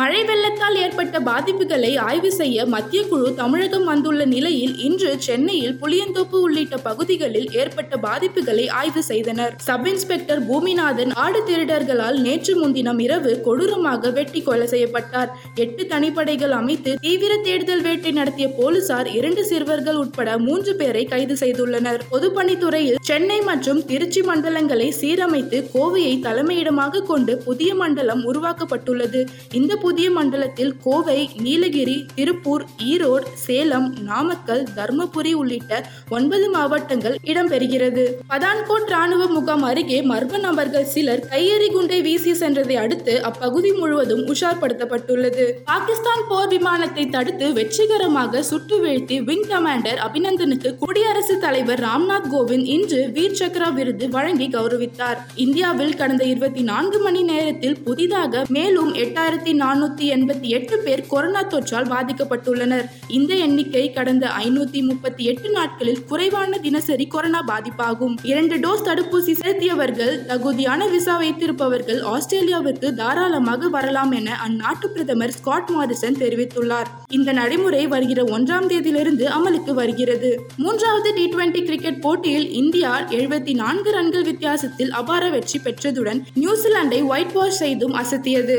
மழை வெள்ளத்தால் ஏற்பட்ட பாதிப்புகளை ஆய்வு செய்ய மத்திய குழு தமிழகம் வந்துள்ள நிலையில் இன்று சென்னையில் புளியந்தோப்பு உள்ளிட்ட பகுதிகளில் ஏற்பட்ட பாதிப்புகளை ஆய்வு செய்தனர். சப் இன்ஸ்பெக்டர் பூமிநாதன் ஆடு திருடர்களால் நேற்று முன்தினம் இரவு கொடூரமாக வெட்டி கொலை செய்யப்பட்டார். எட்டு தனிப்படைகள் அமைத்து தீவிர தேடுதல் வேட்டை நடத்திய போலீசார் இரண்டு சிறுவர்கள் உட்பட மூன்று பேரை கைது செய்துள்ளனர். பொதுப்பணித்துறையில் சென்னை மற்றும் திருச்சி மண்டலங்களை சீரமைத்து கோவையை தலைமையிடமாக கொண்டு புதிய மண்டலம் உருவாக்கப்பட்டுள்ளது. இந்த புதிய மண்டலத்தில் கோவை நீலகிரி திருப்பூர் ஈரோடு சேலம் நாமக்கல் தர்மபுரி உள்ளிட்ட ஒன்பது மாவட்டங்கள் இடம்பெறுகிறது. பதான்கோட் ராணுவ முகாம் அருகே மர்ம நபர்கள் சிலர் கையெறி குண்டை வீசி சென்றதை அடுத்து அப்பகுதி முழுவதும் உஷார்படுத்தப்பட்டுள்ளது. பாகிஸ்தான் போர் விமானத்தை தடுத்து வெற்றிகரமாக சுட்டு வீழ்த்தி விங் கமாண்டர் அபிநந்தனுக்கு குடியரசுத் தலைவர் ராம்நாத் கோவிந்த் இன்று வீர் சக்ரா விருது வழங்கி கௌரவித்தார். இந்தியாவில் கடந்த இருபத்தி நான்கு மணி நேரத்தில் புதிதாக மேலும் எட்டாயிரத்தி நானூத்தி எண்பத்தி எட்டு பேர் கொரோனா தொற்றால் பாதிக்கப்பட்டுள்ளனர். இந்த எண்ணிக்கை கடந்த ஐநூத்தி முப்பத்தி எட்டு நாட்களில் குறைவான தினசரி கொரோனா பாதிப்பாகும். இரண்டு டோஸ் தடுப்பூசி செலுத்தியவர்கள் தகுதியான விசா வைத்திருப்பவர்கள் ஆஸ்திரேலியாவிற்கு தாராளமாக வரலாம் என அந்நாட்டு பிரதமர் ஸ்காட் மாரிசன் தெரிவித்துள்ளார். இந்த நடைமுறை வருகிற ஒன்றாம் தேதியிலிருந்து அமலுக்கு வருகிறது. மூன்றாவது டி டுவெண்டி கிரிக்கெட் போட்டியில் இந்தியா எழுபத்தி நான்கு ரன்கள் வித்தியாசத்தில் அபார வெற்றி பெற்றதுடன் நியூசிலாந்தை ஒயிட் வாஷ் செய்தும் அசத்தியது.